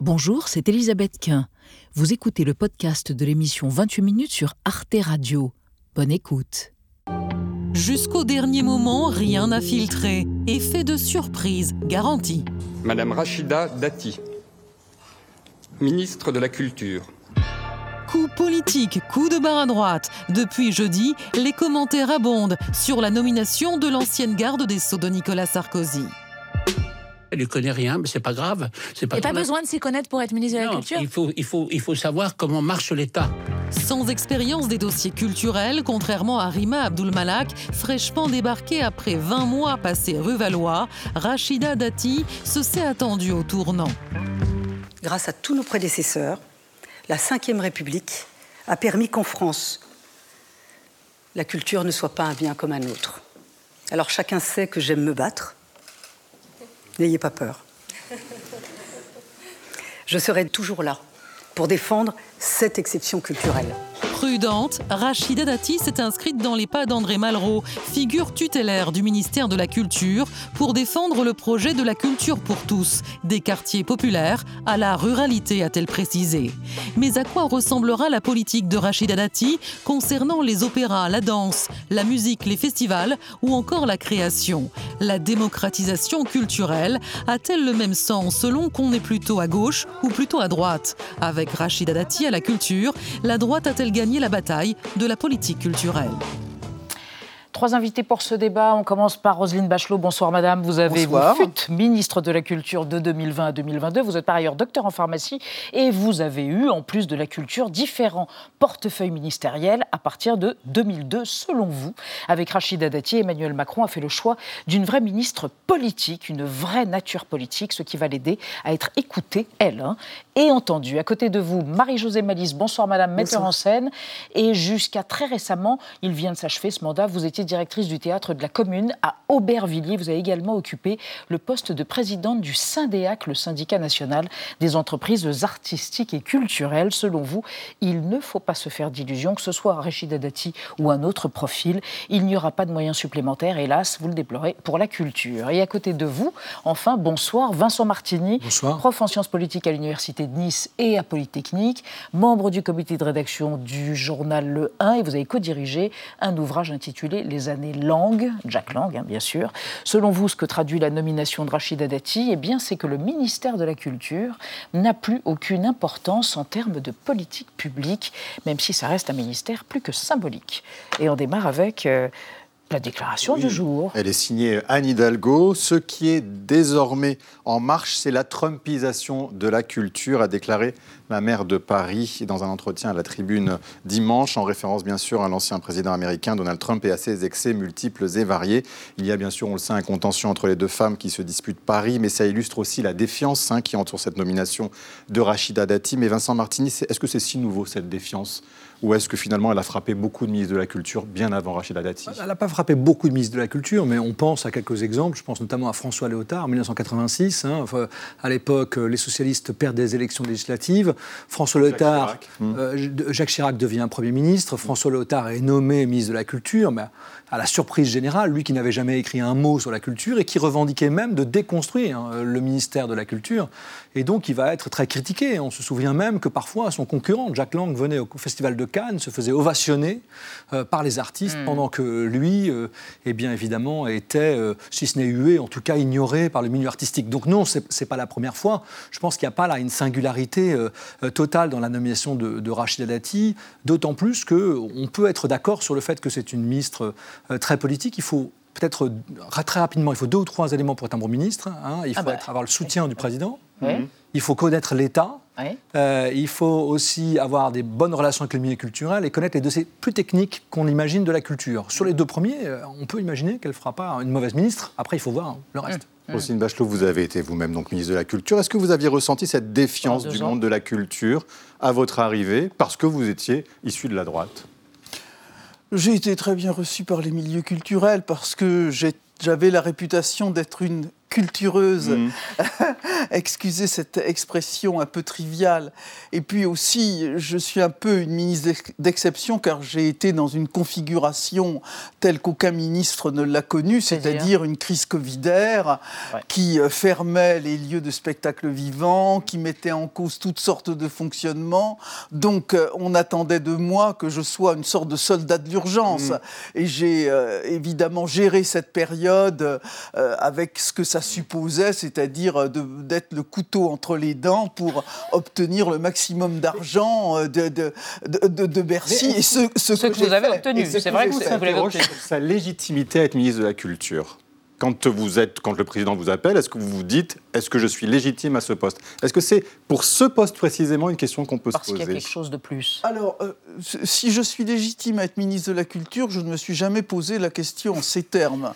Bonjour, c'est Elisabeth Quint. Vous écoutez le podcast de l'émission 28 minutes sur Arte Radio. Bonne écoute. Jusqu'au dernier moment, rien n'a filtré. Effet de surprise garanti. Madame Rachida Dati, ministre de la Culture. Coup politique, coup de barre à droite. Depuis jeudi, les commentaires abondent sur la nomination de l'ancienne garde des Sceaux de Nicolas Sarkozy. Elle ne connaît rien, mais c'est pas grave. C'est pas, pas besoin de s'y connaître pour être ministre de la Culture il faut, il, faut, il faut savoir comment marche l'État. Sans expérience des dossiers culturels, contrairement à Rima Abdul-Malak, fraîchement débarquée après 20 mois passés rue Valois, Rachida Dati se s'est attendue au tournant. Grâce à tous nos prédécesseurs, la Ve République a permis qu'en France, la culture ne soit pas un bien comme un autre. Alors chacun sait que j'aime me battre. N'ayez pas peur. Je serai toujours là pour défendre cette exception culturelle. Prudente, Rachida Dati s'est inscrite dans les pas d'André Malraux, figure tutélaire du ministère de la Culture, pour défendre le projet de la culture pour tous, des quartiers populaires à la ruralité, a-t-elle précisé. Mais à quoi ressemblera la politique de Rachida Dati concernant les opéras, la danse, la musique, les festivals ou encore la création? La démocratisation culturelle a-t-elle le même sens selon qu'on est plutôt à gauche ou plutôt à droite? Avec Rachida Dati à la culture, la droite a-t-elle gagné la bataille de la politique culturelle. Trois invités pour ce débat. On commence par Roselyne Bachelot. Bonsoir madame. Vous avez vous ministre de la Culture de 2020 à 2022. Vous êtes par ailleurs docteur en pharmacie et vous avez eu, en plus de la culture, différents portefeuilles ministériels à partir de 2002, selon vous. Avec Rachida Dati, Emmanuel Macron a fait le choix d'une vraie ministre politique, une vraie nature politique, ce qui va l'aider à être écoutée, elle, hein, et entendue. À côté de vous, Marie-Josée Malice. Bonsoir madame, metteur en scène. Et jusqu'à très récemment, il vient de s'achever ce mandat, vous étiez directrice du théâtre de la Commune à Aubervilliers. Vous avez également occupé le poste de présidente du SYNDEAC, le syndicat national des entreprises artistiques et culturelles. Selon vous, il ne faut pas se faire d'illusions, que ce soit Rachida Dati ou un autre profil. Il n'y aura pas de moyens supplémentaires, hélas, vous le déplorez, pour la culture. Et à côté de vous, enfin, bonsoir, Vincent Martini, prof en sciences politiques à l'Université de Nice et à Polytechnique, membre du comité de rédaction du journal Le 1, et vous avez co-dirigé un ouvrage intitulé Les années Lang, Jack Lang hein, bien sûr. Selon vous, ce que traduit la nomination de Rachida Dati, eh bien, c'est que le ministère de la Culture n'a plus aucune importance en termes de politique publique, même si ça reste un ministère plus que symbolique. Et on démarre avec euh, la déclaration du jour. Elle est signée Anne Hidalgo. Ce qui est désormais en marche, c'est la Trumpisation de la culture, a déclaré la maire de Paris dans un entretien à la tribune dimanche, en référence bien sûr à l'ancien président américain Donald Trump et à ses excès multiples et variés. Il y a bien sûr, on le sait, un contention entre les deux femmes qui se disputent Paris, mais ça illustre aussi la défiance hein, qui entoure cette nomination de Rachida Dati. Mais Vincent Martini, est-ce que c'est si nouveau cette défiance? Ou est-ce que finalement elle a frappé beaucoup de ministres de la Culture bien avant Rachida Dati Elle n'a pas frappé beaucoup de ministres de la Culture, mais on pense à quelques exemples. Je pense notamment à François Léotard en 1986. Hein. à l'époque, les socialistes perdent des élections législatives. François Léotard, euh, Jacques Chirac devient Premier ministre. François Léotard est nommé ministre de la Culture, mais à la surprise générale, lui qui n'avait jamais écrit un mot sur la culture et qui revendiquait même de déconstruire hein, le ministère de la Culture. Et donc il va être très critiqué. On se souvient même que parfois son concurrent, Jacques Lang, venait au Festival de Cannes, se faisait ovationner euh, par les artistes, hmm. pendant que lui, euh, eh bien évidemment, était, euh, si ce n'est hué, en tout cas ignoré par le milieu artistique. Donc non, ce n'est pas la première fois. Je pense qu'il n'y a pas là une singularité totale dans la nomination de, de Rachida Dati, d'autant plus qu'on peut être d'accord sur le fait que c'est une ministre très politique. Il faut peut-être très rapidement, il faut deux ou trois éléments pour être un bon ministre. Hein. Il ah faut bah, avoir le soutien du président. Il faut connaître l'État. Euh, il faut aussi avoir des bonnes relations avec le milieu culturel et connaître les dossiers plus techniques qu'on imagine de la culture. Sur les deux premiers, euh, on peut imaginer qu'elle ne fera pas une mauvaise ministre. Après, il faut voir le reste. Mmh. Rosine Bachelot, vous avez été vous-même donc ministre de la Culture. Est-ce que vous aviez ressenti cette défiance du monde de la culture à votre arrivée parce que vous étiez issu de la droite? J'ai été très bien reçu par les milieux culturels parce que j'avais la réputation d'être une cultureuse. Mm. Excusez cette expression un peu triviale. Et puis aussi, je suis un peu une ministre d'exception car j'ai été dans une configuration telle qu'aucun ministre ne l'a connue, c'est-à-dire une crise covidaire qui euh, fermait les lieux de spectacle vivant, qui mettait en cause toutes sortes de fonctionnements. Donc, euh, on attendait de moi que je sois une sorte de soldat de l'urgence. Mm. Et j'ai euh, évidemment géré cette période avec ce que ça supposait, c'est-à dire euh, d'être le couteau entre les dents pour obtenir le maximum d'argent euh, de, de, de, de, Bercy. et ce, ce, que, vous avez obtenu, c'est vrai que vous, avez obtenu. Sa légitimité à être ministre de la Culture quand vous êtes, quand le président vous appelle, est-ce que vous vous dites, est-ce que je suis légitime à ce poste? Est-ce que c'est pour ce poste précisément une question qu'on peut se poser Parce qu'il y a quelque chose de plus. Alors, euh, si je suis légitime à être ministre de la Culture, je ne me suis jamais posé la question en ces termes.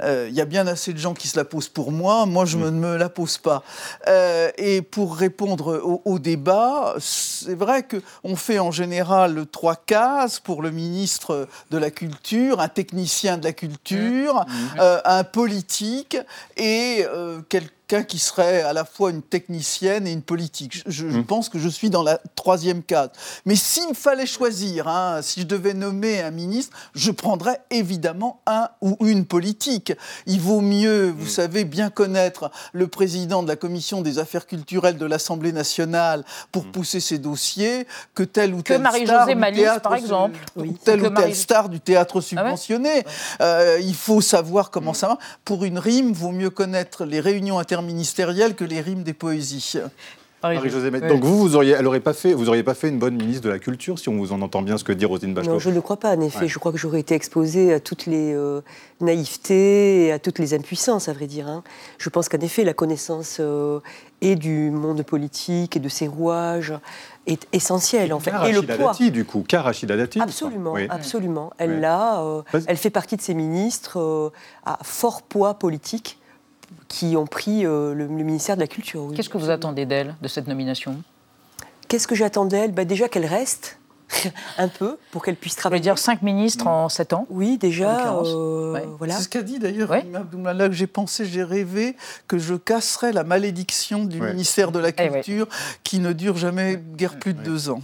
Il euh, y a bien assez de gens qui se la posent pour moi, moi je ne me la pose pas. Euh, et pour répondre au, débat, c'est vrai qu'on fait en général trois cases pour le ministre de la Culture, un technicien de la culture, mmh. euh, un politique et quelqu'un quelqu'un qui serait à la fois une technicienne et une politique. Je, mmh. pense que je suis dans la troisième case. Mais s'il me fallait choisir, hein, si je devais nommer un ministre, je prendrais évidemment un ou une politique. Il vaut mieux, vous mmh. savez, bien connaître le président de la commission des affaires culturelles de l'Assemblée nationale pour mmh. pousser ses dossiers que tel ou tel star du théâtre, par exemple, tel ou tel star du théâtre subventionné. Euh, il faut savoir comment ça va. Pour une rime, vaut mieux connaître les réunions inter ministérielle que les rimes des poésies. Marie-Josée Donc vous, vous auriez, elle aurait pas fait, vous auriez pas fait une bonne ministre de la Culture si on vous en entend bien ce que dit Rosine Bachelot. Non, je ne crois pas. En effet, je crois que j'aurais été exposée à toutes les euh, naïvetés et à toutes les impuissances, à vrai dire. Hein. Je pense qu'en effet, la connaissance euh, et du monde politique et de ses rouages est essentielle en fait. Et le poids. Dati, du coup, car Dati. Absolument, absolument. Elle l'a. Euh, elle fait partie de ces ministres à fort poids politique qui ont pris euh, le, ministère de la Culture. Qu'est-ce que vous attendez d'elle, de cette nomination? Qu'est-ce que j'attends d'elle? Bah, Déjà qu'elle reste un peu pour qu'elle puisse travailler. Vous dire cinq ministres en sept ans? Oui, déjà. Euh, voilà. C'est ce qu'a dit d'ailleurs ouais. Là, j'ai pensé, j'ai rêvé que je casserais la malédiction du ministère de la eh Culture qui ne dure jamais guère plus de deux ans.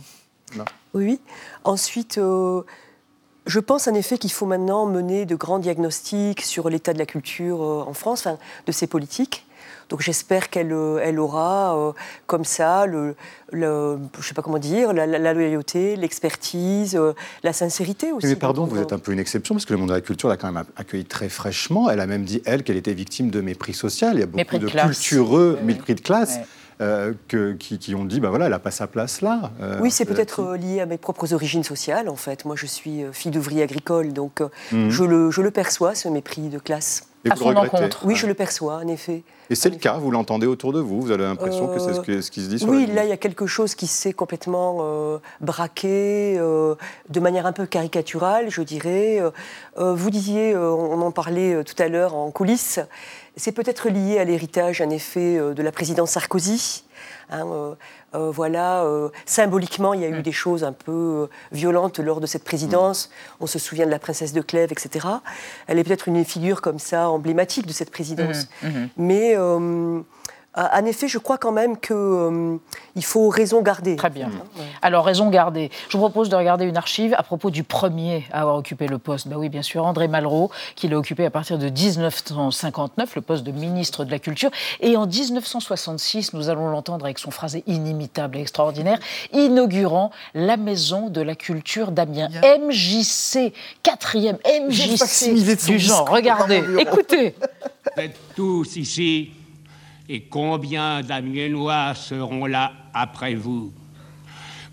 Oui. Ensuite, euh, je pense en effet qu'il faut maintenant mener de grands diagnostics sur l'état de la culture euh, en France, enfin, de ses politiques. Donc j'espère qu'elle euh, elle aura euh, comme ça, le, le, je sais pas comment dire, la, loyauté, l'expertise, la sincérité aussi. Mais pardon, vous êtes un peu une exception parce que le monde de la culture l'a quand même accueilli très fraîchement. Elle a même dit, elle, qu'elle était victime de mépris social. Il y a beaucoup de, cultureux mépris de classe. Euh, qui, ont dit, ben voilà, elle n'a pas sa place là. Euh, oui, c'est peut-être euh, lié à mes propres origines sociales, en fait. Moi, je suis fille d'ouvrier agricole, donc je, le, je, le, perçois, ce mépris de classe. Et à son encontre. Oui, je le perçois, en effet. Et c'est le cas, vous l'entendez autour de vous Vous avez l'impression que c'est ce, qui se dit sur Oui, là, il y a quelque chose qui s'est complètement braqué, de manière un peu caricaturale, je dirais. vous disiez, on en parlait tout à l'heure en coulisses, c'est peut-être lié à l'héritage, en effet, euh, de la présidence Sarkozy. Hein, euh, euh, voilà, symboliquement, il y a eu mm. des choses un peu violentes lors de cette présidence. Mm. On se souvient de la princesse de Clèves, etc. Elle est peut-être une figure comme ça emblématique de cette présidence. Mm. Mais euh, en effet, je crois quand même qu'il euh, faut raison garder. Très bien. Alors, raison garder. Je vous propose de regarder une archive à propos du premier à avoir occupé le poste. Ben oui, bien sûr, André Malraux, qui l'a occupé à partir de 1959, le poste de ministre de la Culture. Et en 1966, nous allons l'entendre avec son phrasé inimitable et extraordinaire, inaugurant la Maison de la Culture d'Amiens. MJC, quatrième MJC du genre. Regardez, écoutez. Vous êtes tous ici et combien d'Amiénois seront là après vous?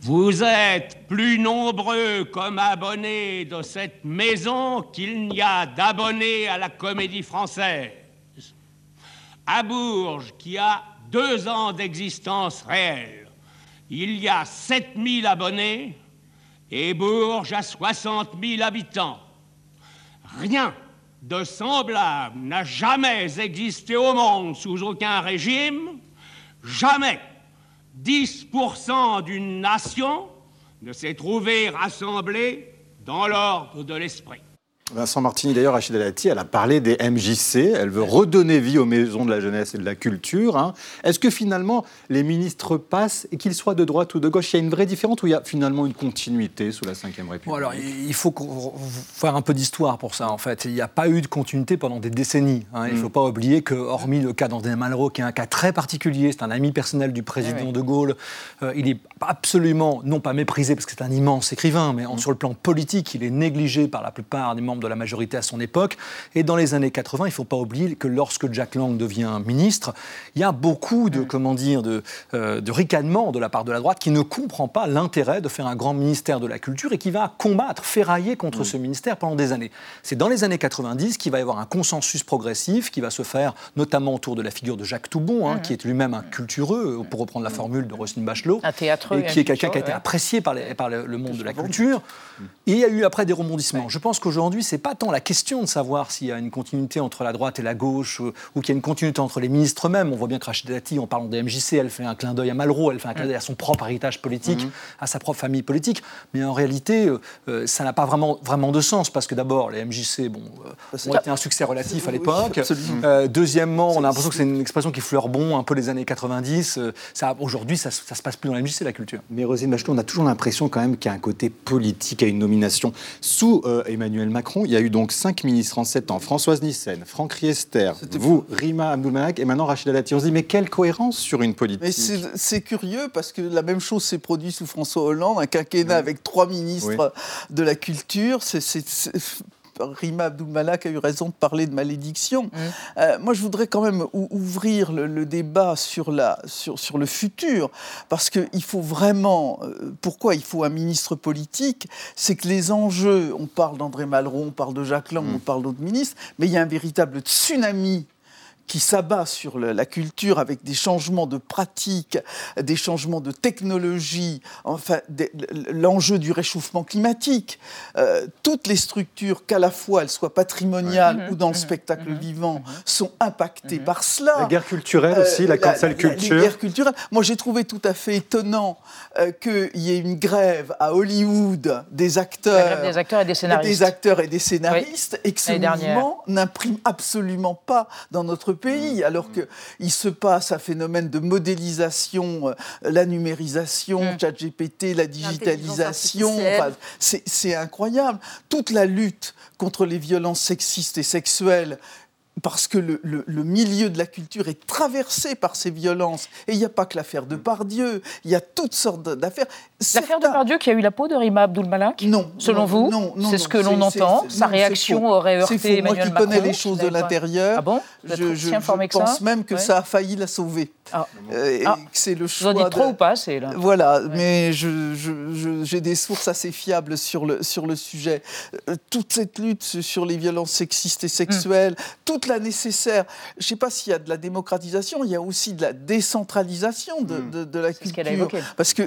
Vous êtes plus nombreux comme abonnés de cette maison qu'il n'y a d'abonnés à la comédie française. À Bourges, qui a deux ans d'existence réelle, il y a 7000 abonnés et Bourges a 60 000 habitants. Rien de semblable n'a jamais existé au monde sous aucun régime, jamais 10% d'une nation ne s'est trouvé rassemblée dans l'ordre de l'esprit. Vincent Martini, d'ailleurs, Rachida Dati, elle a parlé des MJC. Elle veut redonner vie aux maisons de la jeunesse et de la culture. Hein. Est-ce que finalement, les ministres passent, et qu'ils soient de droite ou de gauche, il y a une vraie différence ou il y a finalement une continuité sous la Ve République? Bon, alors, Il faut faire un peu d'histoire pour ça, en fait. Il n'y a pas eu de continuité pendant des décennies. Hein. Il ne mm. faut pas oublier que, hormis le cas d'André Malraux, qui est un cas très particulier, c'est un ami personnel du président de Gaulle, euh, il est absolument, non pas méprisé, parce que c'est un immense écrivain, mais mm. sur le plan politique, il est négligé par la plupart des membres de la majorité à son époque. Et dans les années 80, il ne faut pas oublier que lorsque Jack Lang devient ministre, il y a beaucoup de, mm. comment dire, de, euh, de ricanement de la part de la droite qui ne comprend pas l'intérêt de faire un grand ministère de la culture et qui va combattre, ferrailler contre mm. ce ministère pendant des années. C'est dans les années 90 qu'il va y avoir un consensus progressif qui va se faire notamment autour de la figure de Jacques Toubon, hein, mm. qui est lui-même un cultureux, pour reprendre la formule de Roselyne Bachelot, un théâtre, et qui est quelqu'un qui a été apprécié par, les, par le, monde de la culture. Et il y a eu après des rebondissements. Je pense qu'aujourd'hui, c'est pas tant la question de savoir s'il y a une continuité entre la droite et la gauche ou, qu'il y a une continuité entre les ministres eux-mêmes. On voit bien que Rachida Dati, en parlant des MJC, elle fait un clin d'œil à Malraux, elle fait un clin d'œil à son propre héritage politique, mhm. à sa propre famille politique. Mais en réalité, euh, euh, ça n'a pas vraiment, vraiment de sens parce que d'abord, les MJC bon, euh, ont été un succès relatif à l'époque. deuxièmement, on a l'impression que c'est une expression qui fleure bon un peu les années 90. Aujourd'hui, ça, ça se passe plus dans les MJC, la culture. Mais Rosine Bachelot, on a toujours l'impression quand même qu'il y a un côté politique à une nomination. Sous Emmanuel Macron, il y a eu donc cinq ministres en sept ans. Françoise Nyssen, Franck Riester, vous, Rima Abdulmalak et maintenant Rachida Dati. On se dit, mais quelle cohérence sur une politique C'est curieux parce que la même chose s'est produite sous François Hollande, un quinquennat avec trois ministres de la culture. C'est Rima Abdulmalak a eu raison de parler de malédiction. Mmh. Euh, moi, je voudrais quand même ouvrir le, débat sur, la, sur, sur, le futur, parce qu'il faut vraiment. Euh, pourquoi il faut un ministre politique? C'est que les enjeux, on parle d'André Malraux, on parle de Jacques Lang, mmh. on parle d'autres ministres, mais il y a un véritable tsunami qui s'abat sur la culture avec des changements de pratiques, des changements de technologie, enfin l'enjeu du réchauffement climatique. Euh, toutes les structures, qu'à la fois elles soient patrimoniales ou dans le mhm. spectacle mhm. vivant, mhm. sont impactées par cela. La guerre culturelle euh, aussi, la cancel culture. La, guerre culturelle. Moi j'ai trouvé tout à fait étonnant euh, qu'il y ait une grève à Hollywood des acteurs, des acteurs et des scénaristes, des acteurs et des scénaristes, et que ce mouvement n'imprime absolument pas dans notre pays, mm. alors mm. qu'il se passe un phénomène de modélisation, euh, la numérisation, mm. ChatGPT, la digitalisation. c'est incroyable. Toute la lutte contre les violences sexistes et sexuelles parce que le, milieu de la culture est traversé par ces violences. Et il n'y a pas que l'affaire de Pardieu, il y a toutes sortes d'affaires. L'affaire de Pardieu qui a eu la peau de Rima Abdul-Malak Non. Selon vous C'est ce que l'on entend Sa réaction aurait heurté Emmanuel Macron Moi qui connais les choses de l'intérieur, ah bon je, je, pense même que ça a failli la sauver. Ah. Euh, ah. C'est le choix. Vous en dites trop ou pas c'est là. Voilà, mais j'ai des sources assez fiables sur le, sur le sujet. Euh, toute cette lutte sur les violences sexistes et sexuelles, toute la nécessaire. Je ne sais pas s'il y a de la démocratisation, il y a aussi de la décentralisation de, hmm. de, la culture. Parce que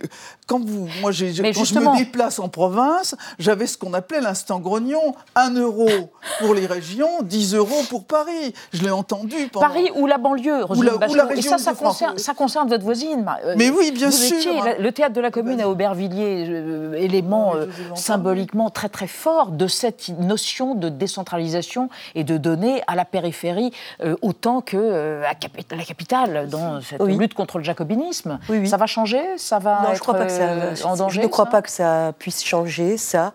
quand vous, moi, j'ai, quand je me déplace en province, j'avais ce qu'on appelait l'instant grognon 1 euro pour les régions, 10 euros pour Paris. Je l'ai entendu pendant... Paris ou la banlieue, ou la, ou la région ça, ça concerne votre voisine. Euh, Mais oui, bien sûr. le théâtre de la commune à Aubervilliers, euh, élément euh, symboliquement très très fort de cette notion de décentralisation et de donner à la périphérie autant que à la capitale dans cette lutte contre le jacobinisme. Ça va changer? Ça va non, être je crois pas que ça, en danger Je ne crois pas que ça puisse changer, ça.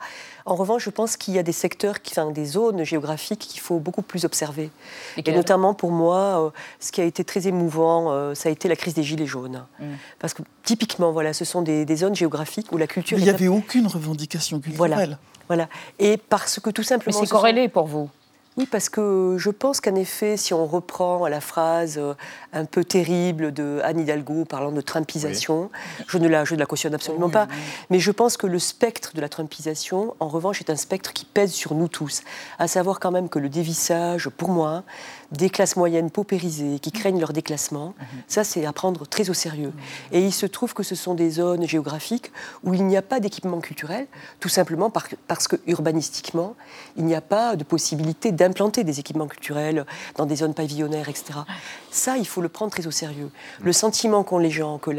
En revanche, je pense qu'il y a des secteurs, qui, enfin, des zones géographiques qu'il faut beaucoup plus observer. Et, notamment pour moi, euh, ce qui a été très émouvant, euh, ça a été la crise des Gilets jaunes. Mm. Parce que typiquement, voilà, ce sont des, zones géographiques où la culture. il n'y avait aucune revendication culturelle. Voilà. Voilà. Et parce que tout simplement. Mais c'est corrélé pour vous? Oui, parce que je pense qu'en effet, si on reprend la phrase euh, un peu terrible de Anne Hidalgo parlant de Trumpisation, je, ne la, je ne la cautionne absolument pas, mais je pense que le spectre de la Trumpisation, en revanche, est un spectre qui pèse sur nous tous. À savoir quand même que le dévissage, pour moi, des classes moyennes paupérisées qui craignent leur déclassement, mhm. ça c'est à prendre très au sérieux. Et il se trouve que ce sont des zones géographiques où il n'y a pas d'équipement culturel, tout simplement parce que urbanistiquement, il n'y a pas de possibilité d'implanter des équipements culturels dans des zones pavillonnaires, etc. Ça, il faut le prendre très au sérieux. Le sentiment qu'ont les gens que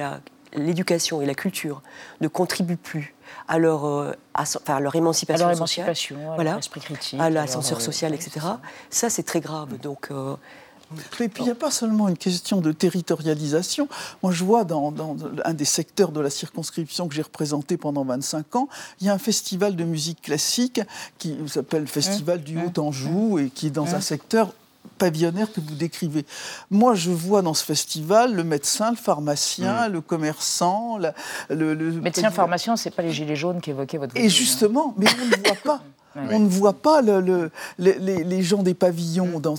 l'éducation et la culture ne contribuent plus à leur, euh, à, leur émancipation, à leur émancipation, sociale, à voilà, critique, à l'ascenseur social, etc. Ça, c'est très grave. Donc, et puis il n'y a pas seulement une question de territorialisation. Moi, je vois dans, un des secteurs de la circonscription que j'ai représenté pendant 25 ans, il y a un festival de musique classique qui s'appelle Festival du Haut-Anjou et qui est dans un secteur pavillonnaire que vous décrivez. Moi, je vois dans ce festival le médecin, le pharmacien, le commerçant, le, le, médecin, pharmacien, c'est pas les gilets jaunes qui évoquaient votre. Et justement, mais on ne voit pas. On ne voit pas le, les, gens des pavillons. Dans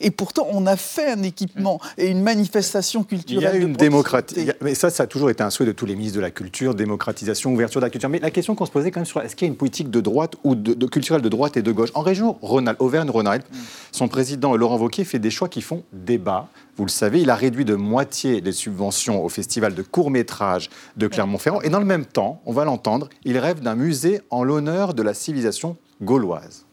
et, pourtant, on a fait un équipement et une manifestation culturelle. Il y a une démocratie. Mais ça, ça a toujours été un souhait de tous les ministres de la Culture, démocratisation, ouverture de la culture. Mais la question qu'on se posait quand même sur est-ce qu'il y a une politique de droite ou de, culturelle de droite et de gauche? En région Auvergne-Rhône-Alpes, mm. son président Laurent Wauquiez fait des choix qui font débat. Vous le savez, il a réduit de moitié les subventions au festival de court-métrage de Clermont-Ferrand. Et dans le même temps, on va l'entendre, il rêve d'un musée en l'honneur de la civilisation gauloise.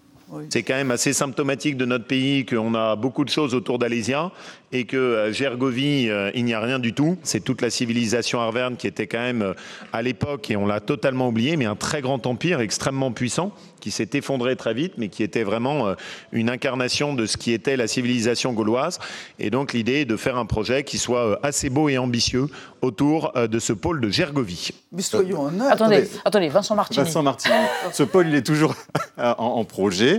C'est quand même assez symptomatique de notre pays qu'on a beaucoup de choses autour d'Alésia et que euh, Gergovie, euh, il n'y a rien du tout. C'est toute la civilisation arverne qui était quand même euh, à l'époque, et on l'a totalement oublié, mais un très grand empire extrêmement puissant qui s'est effondré très vite, mais qui était vraiment une incarnation de ce qui était la civilisation gauloise. Et donc l'idée est de faire un projet qui soit assez beau et ambitieux autour de ce pôle de Gergovie. Mais soyons honnêtes. Attendez, attendez, Vincent Martini. Vincent Martini. ce pôle, il est toujours en projet.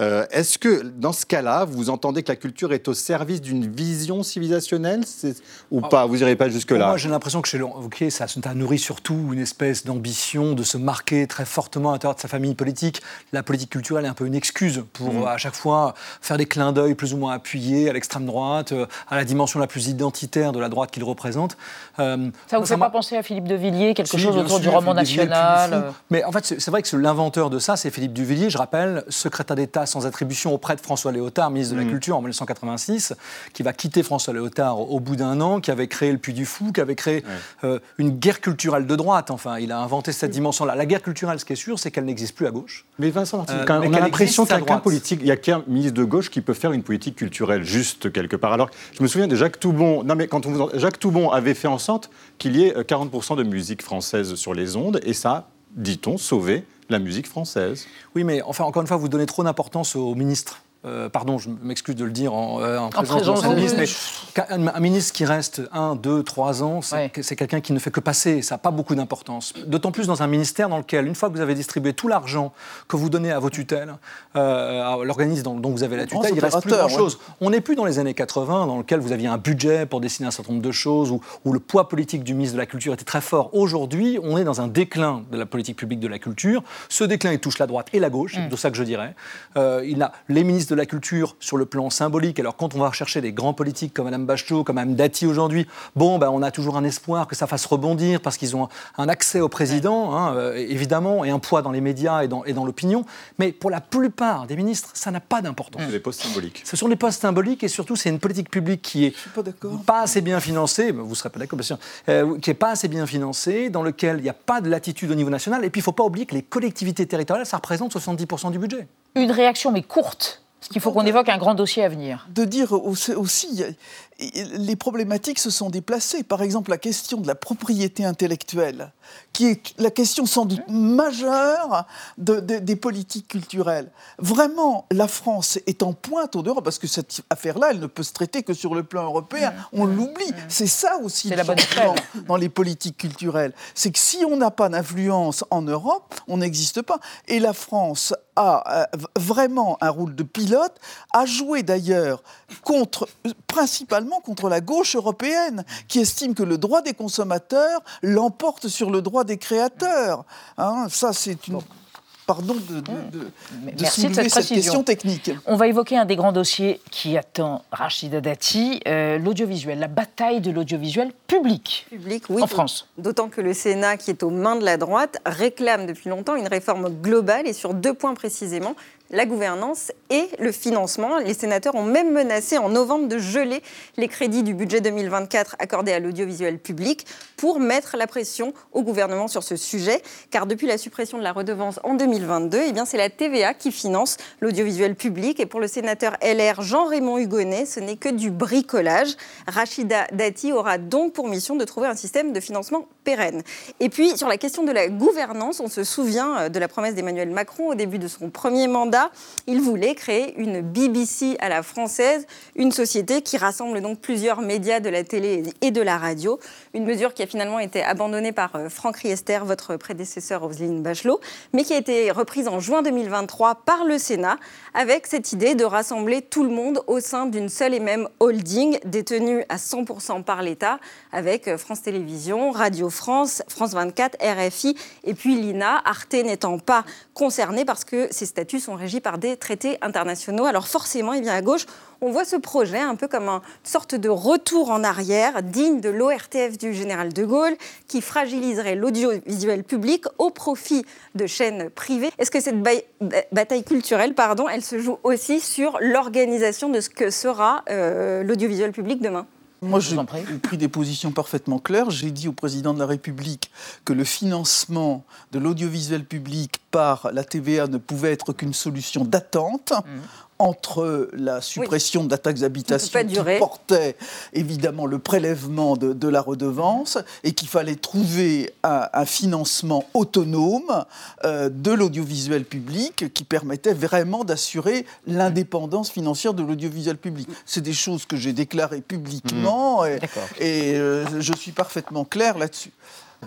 Euh, est-ce que dans ce cas-là, vous entendez que la culture est au service d'une vision civilisationnelle? Ou ah. pas? Vous n'irez pas jusque-là? Moi, j'ai l'impression que chez Wauquiez, ça, ça nourrit surtout une espèce d'ambition de se marquer très fortement à l'intérieur de sa famille politique. La politique culturelle est un peu une excuse pour mm. à chaque fois faire des clins d'œil plus ou moins appuyés à l'extrême droite, euh, à la dimension la plus identitaire de la droite qu'il représente. Euh, ça vous fait pas penser à Philippe de Villiers, quelque chose autour du roman national Mais en fait, c'est vrai que l'inventeur de ça, c'est Philippe de Villiers, je rappelle, secrétaire d'État sans attribution auprès de François Léotard, ministre de la mm. Culture en 1986, qui va quitter François Léotard au bout d'un an, qui avait créé le Puy du Fou, qui avait créé euh, une guerre culturelle de droite. Enfin, il a inventé cette dimension-là. La guerre culturelle, ce qui est sûr, c'est qu'elle n'existe plus à gauche. Mais Vincent euh, on a l'impression qu'il n'y a politique, il y a qu'un ministre de gauche qui peut faire une politique culturelle juste quelque part. Alors, je me souviens de Jacques Toubon. Non, mais quand on, Jacques Toubon avait fait en sorte qu'il y ait 40% euh, de musique française sur les ondes, et ça, dit-on, sauvé la musique française. Oui, mais enfin, encore une fois, vous donnez trop d'importance au ministre. Euh, pardon, je m'excuse de le dire en, euh, présence, de ministre, mais un, ministre qui reste un, deux, trois ans, c'est quelqu'un qui ne fait que passer, ça n'a pas beaucoup d'importance. D'autant plus dans un ministère dans lequel, une fois que vous avez distribué tout l'argent que vous donnez à vos tutelles, euh, à l'organisme dont, vous avez la tutelle, il reste plus grand-chose. On n'est plus dans les années 80, dans lequel vous aviez un budget pour dessiner un certain nombre de choses, où, où le poids politique du ministre de la Culture était très fort. Aujourd'hui, on est dans un déclin de la politique publique de la culture. Ce déclin, il touche la droite et la gauche, c'est mm. de ça que je dirais. il a les ministres de la culture sur le plan symbolique. Alors quand on va rechercher des grands politiques comme Mme Bachelot, comme Mme Dati aujourd'hui, bon, ben, on a toujours un espoir que ça fasse rebondir parce qu'ils ont un accès au président, hein, euh, évidemment, et un poids dans les médias et dans, et dans l'opinion. Mais pour la plupart des ministres, ça n'a pas d'importance. C'est des postes symboliques. Ce sont des postes symboliques et surtout, c'est une politique publique qui est pas, assez bien financée, vous ne serez pas d'accord, bien sûr, euh, qui n'est pas assez bien financée, dans lequel il n'y a pas de latitude au niveau national. Et puis, il ne faut pas oublier que les collectivités territoriales, ça représente 70% du budget. Une réaction, mais courte, parce qu'il faut qu'on évoque un grand dossier à venir. De dire aussi, les problématiques se sont déplacées. Par exemple, la question de la propriété intellectuelle, qui est la question sans doute majeure des politiques culturelles. Vraiment, la France est en pointe au dehors, parce que cette affaire-là, elle ne peut se traiter que sur le plan européen. On l'oublie. C'est ça aussi le changement dans les politiques culturelles. C'est que si on n'a pas d'influence en Europe, on n'existe pas. Et la France a euh, vraiment un rôle de pilote, a joué d'ailleurs contre, principalement contre la gauche européenne, qui estime que le droit des consommateurs l'emporte sur le droit des créateurs. Hein, ça, c'est une pardon de, de, de, soulever cette, question technique. On va évoquer un des grands dossiers qui attend Rachida Dati, euh, l'audiovisuel, la bataille de l'audiovisuel public, public oui, en France. D'autant que le Sénat, qui est aux mains de la droite, réclame depuis longtemps une réforme globale et sur deux points précisément la gouvernance et le financement. Les sénateurs ont même menacé en novembre de geler les crédits du budget 2024 accordés à l'audiovisuel public pour mettre la pression au gouvernement sur ce sujet. Car depuis la suppression de la redevance en 2022, eh c'est la TVA qui finance l'audiovisuel public. Et pour le sénateur LR Jean-Raymond Hugonnet, ce n'est que du bricolage. Rachida Dati aura donc pour mission de trouver un système de financement pérenne. Et puis sur la question de la gouvernance, on se souvient euh, de la promesse d'Emmanuel Macron au début de son premier mandat. Il voulait créer une BBC à la française, une société qui rassemble donc plusieurs médias de la télé et de la radio. Une mesure qui a finalement été abandonnée par euh, Franck Riester, votre prédécesseur Roselyne Bachelot, mais qui a été reprise en juin 2023 par le Sénat avec cette idée de rassembler tout le monde au sein d'une seule et même holding détenue à 100% par l'État avec euh, France Télévisions, Radio France, France 24, RFI et puis l'INA, Arte n'étant pas concernée parce que ces statuts sont régis par des traités internationaux. Alors forcément, eh bien à gauche, on voit ce projet un peu comme une sorte de retour en arrière digne de l'ORTF du général de Gaulle qui fragiliserait l'audiovisuel public au profit de chaînes privées. Est-ce que cette bataille culturelle, pardon, elle se joue aussi sur l'organisation de ce que sera euh, l'audiovisuel public demain? Moi, j'ai pris des positions parfaitement claires. J'ai dit au président de la République que le financement de l'audiovisuel public par la TVA ne pouvait être qu'une solution d'attente. Mmh entre la suppression de la taxe d'habitation qui portait évidemment le prélèvement de, la redevance et qu'il fallait trouver un, financement autonome euh, de l'audiovisuel public qui permettait vraiment d'assurer l'indépendance financière de l'audiovisuel public. C'est des choses que j'ai déclarées publiquement mmh. et, euh, je suis parfaitement clair là-dessus.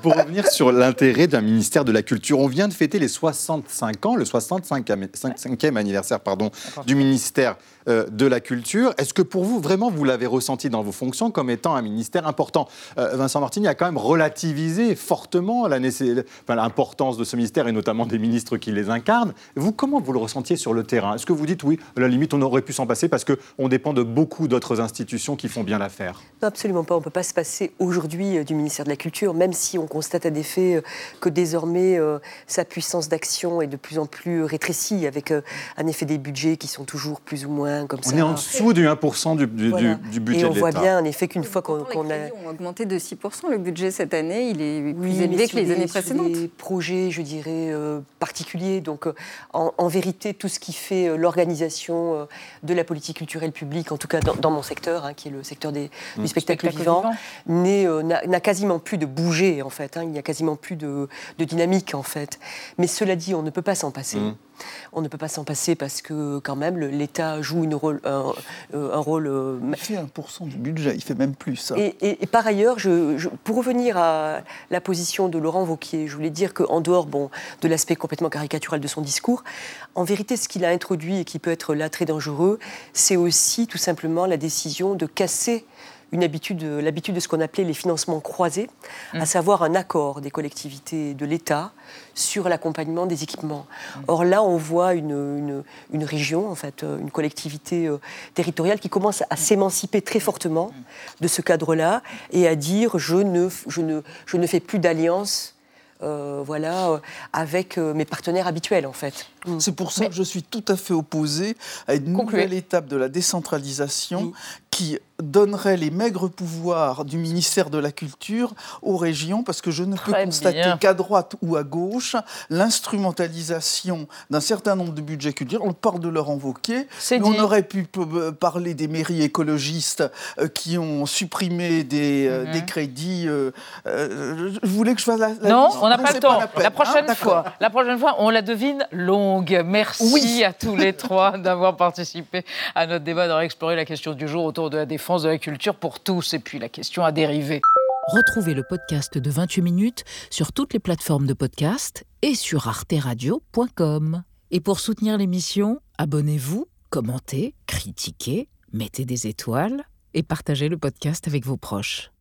Pour revenir sur l'intérêt d'un ministère de la Culture, on vient de fêter les 65 ans, le 65e anniversaire pardon, du ministère euh, de la culture. Est-ce que pour vous, vraiment, vous l'avez ressenti dans vos fonctions comme étant un ministère important? Euh, Vincent Martini a quand même relativisé fortement l'importance de ce ministère et notamment des ministres qui les incarnent. Vous, comment vous le ressentiez sur le terrain? Est-ce que vous dites, oui, à la limite, on aurait pu s'en passer parce qu'on dépend de beaucoup d'autres institutions qui font bien l'affaire? Absolument pas. On ne peut pas se passer aujourd'hui euh, du ministère de la Culture, même si on constate à des faits que désormais sa puissance d'action est de plus en plus rétrécie, avec un effet des budgets qui sont toujours plus ou moins on est en dessous du 1% du, du, du, budget Et on voit bien, en effet, qu'une fois qu'on a... Les ont augmenté de 6%. Le budget cette année, il est plus élevé que les, années précédentes. des projets, je dirais, euh, particuliers. Donc, euh, en, vérité, tout ce qui fait euh, l'organisation de la politique culturelle publique, en tout cas dans, mon secteur, hein, qui est le secteur des, du mmh. spectacle, vivant, n'a quasiment plus de bouger, en fait. Hein. il n'y a quasiment plus de, dynamique, en fait. Mais cela dit, on ne peut pas s'en passer. Mmh. On ne peut pas s'en passer parce que quand même l'État joue une rôle, un, euh, rôle. Euh, il fait 1% du budget, il fait même plus. Et, par ailleurs, je, pour revenir à la position de Laurent Vauquier, je voulais dire qu'en dehors bon, de l'aspect complètement caricatural de son discours, en vérité, ce qu'il a introduit et qui peut être là très dangereux, c'est aussi tout simplement la décision de casser une habitude, l'habitude de ce qu'on appelait les financements croisés, à mm. savoir un accord des collectivités de l'État sur l'accompagnement des équipements. Mm. Or là, on voit une, une, région, en fait, euh, une collectivité euh, territoriale qui commence à s'émanciper très fortement de ce cadre-là et à dire je ne, je ne, je ne fais plus d'alliance euh, voilà, avec mes partenaires habituels, en fait. Mm. C'est pour ça que je suis tout à fait opposé à une nouvelle étape de la décentralisation qui donnerait les maigres pouvoirs du ministère de la Culture aux régions, parce que je ne peux constater qu'à droite ou à gauche, l'instrumentalisation d'un certain nombre de budgets culturels. On parle de leur invoquer. On aurait pu euh, parler des mairies écologistes euh, qui ont supprimé des, euh, mhm. des crédits. je voulais que je fasse la. non, on n'a pas le temps. La, prochaine ah, fois, la prochaine fois, on la devine longue. Merci à tous les trois d'avoir participé à notre débat, d'avoir exploré la question du jour autour de la défense de la culture pour tous. Et puis la question a dérivé. Retrouvez le podcast de 28 minutes sur toutes les plateformes de podcast et sur arteradio.com. Et pour soutenir l'émission, abonnez-vous, commentez, critiquez, mettez des étoiles et partagez le podcast avec vos proches.